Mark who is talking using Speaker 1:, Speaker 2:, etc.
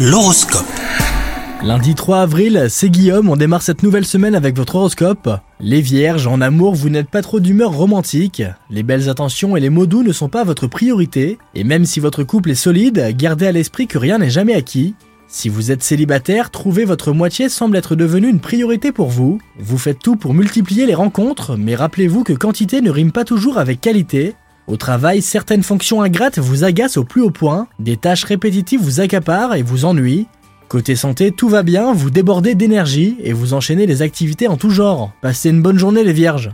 Speaker 1: L'horoscope.
Speaker 2: Lundi 3 avril, c'est Guillaume, on démarre cette nouvelle semaine avec votre horoscope. Les vierges, en amour, vous n'êtes pas trop d'humeur romantique, les belles attentions et les mots doux ne sont pas votre priorité, et même si votre couple est solide, gardez à l'esprit que rien n'est jamais acquis. Si vous êtes célibataire, trouver votre moitié semble être devenu une priorité pour vous. Vous faites tout pour multiplier les rencontres, mais rappelez-vous que quantité ne rime pas toujours avec qualité. Au travail, certaines fonctions ingrates vous agacent au plus haut point, des tâches répétitives vous accaparent et vous ennuient. Côté santé, tout va bien, vous débordez d'énergie et vous enchaînez les activités en tout genre. Passez une bonne journée les vierges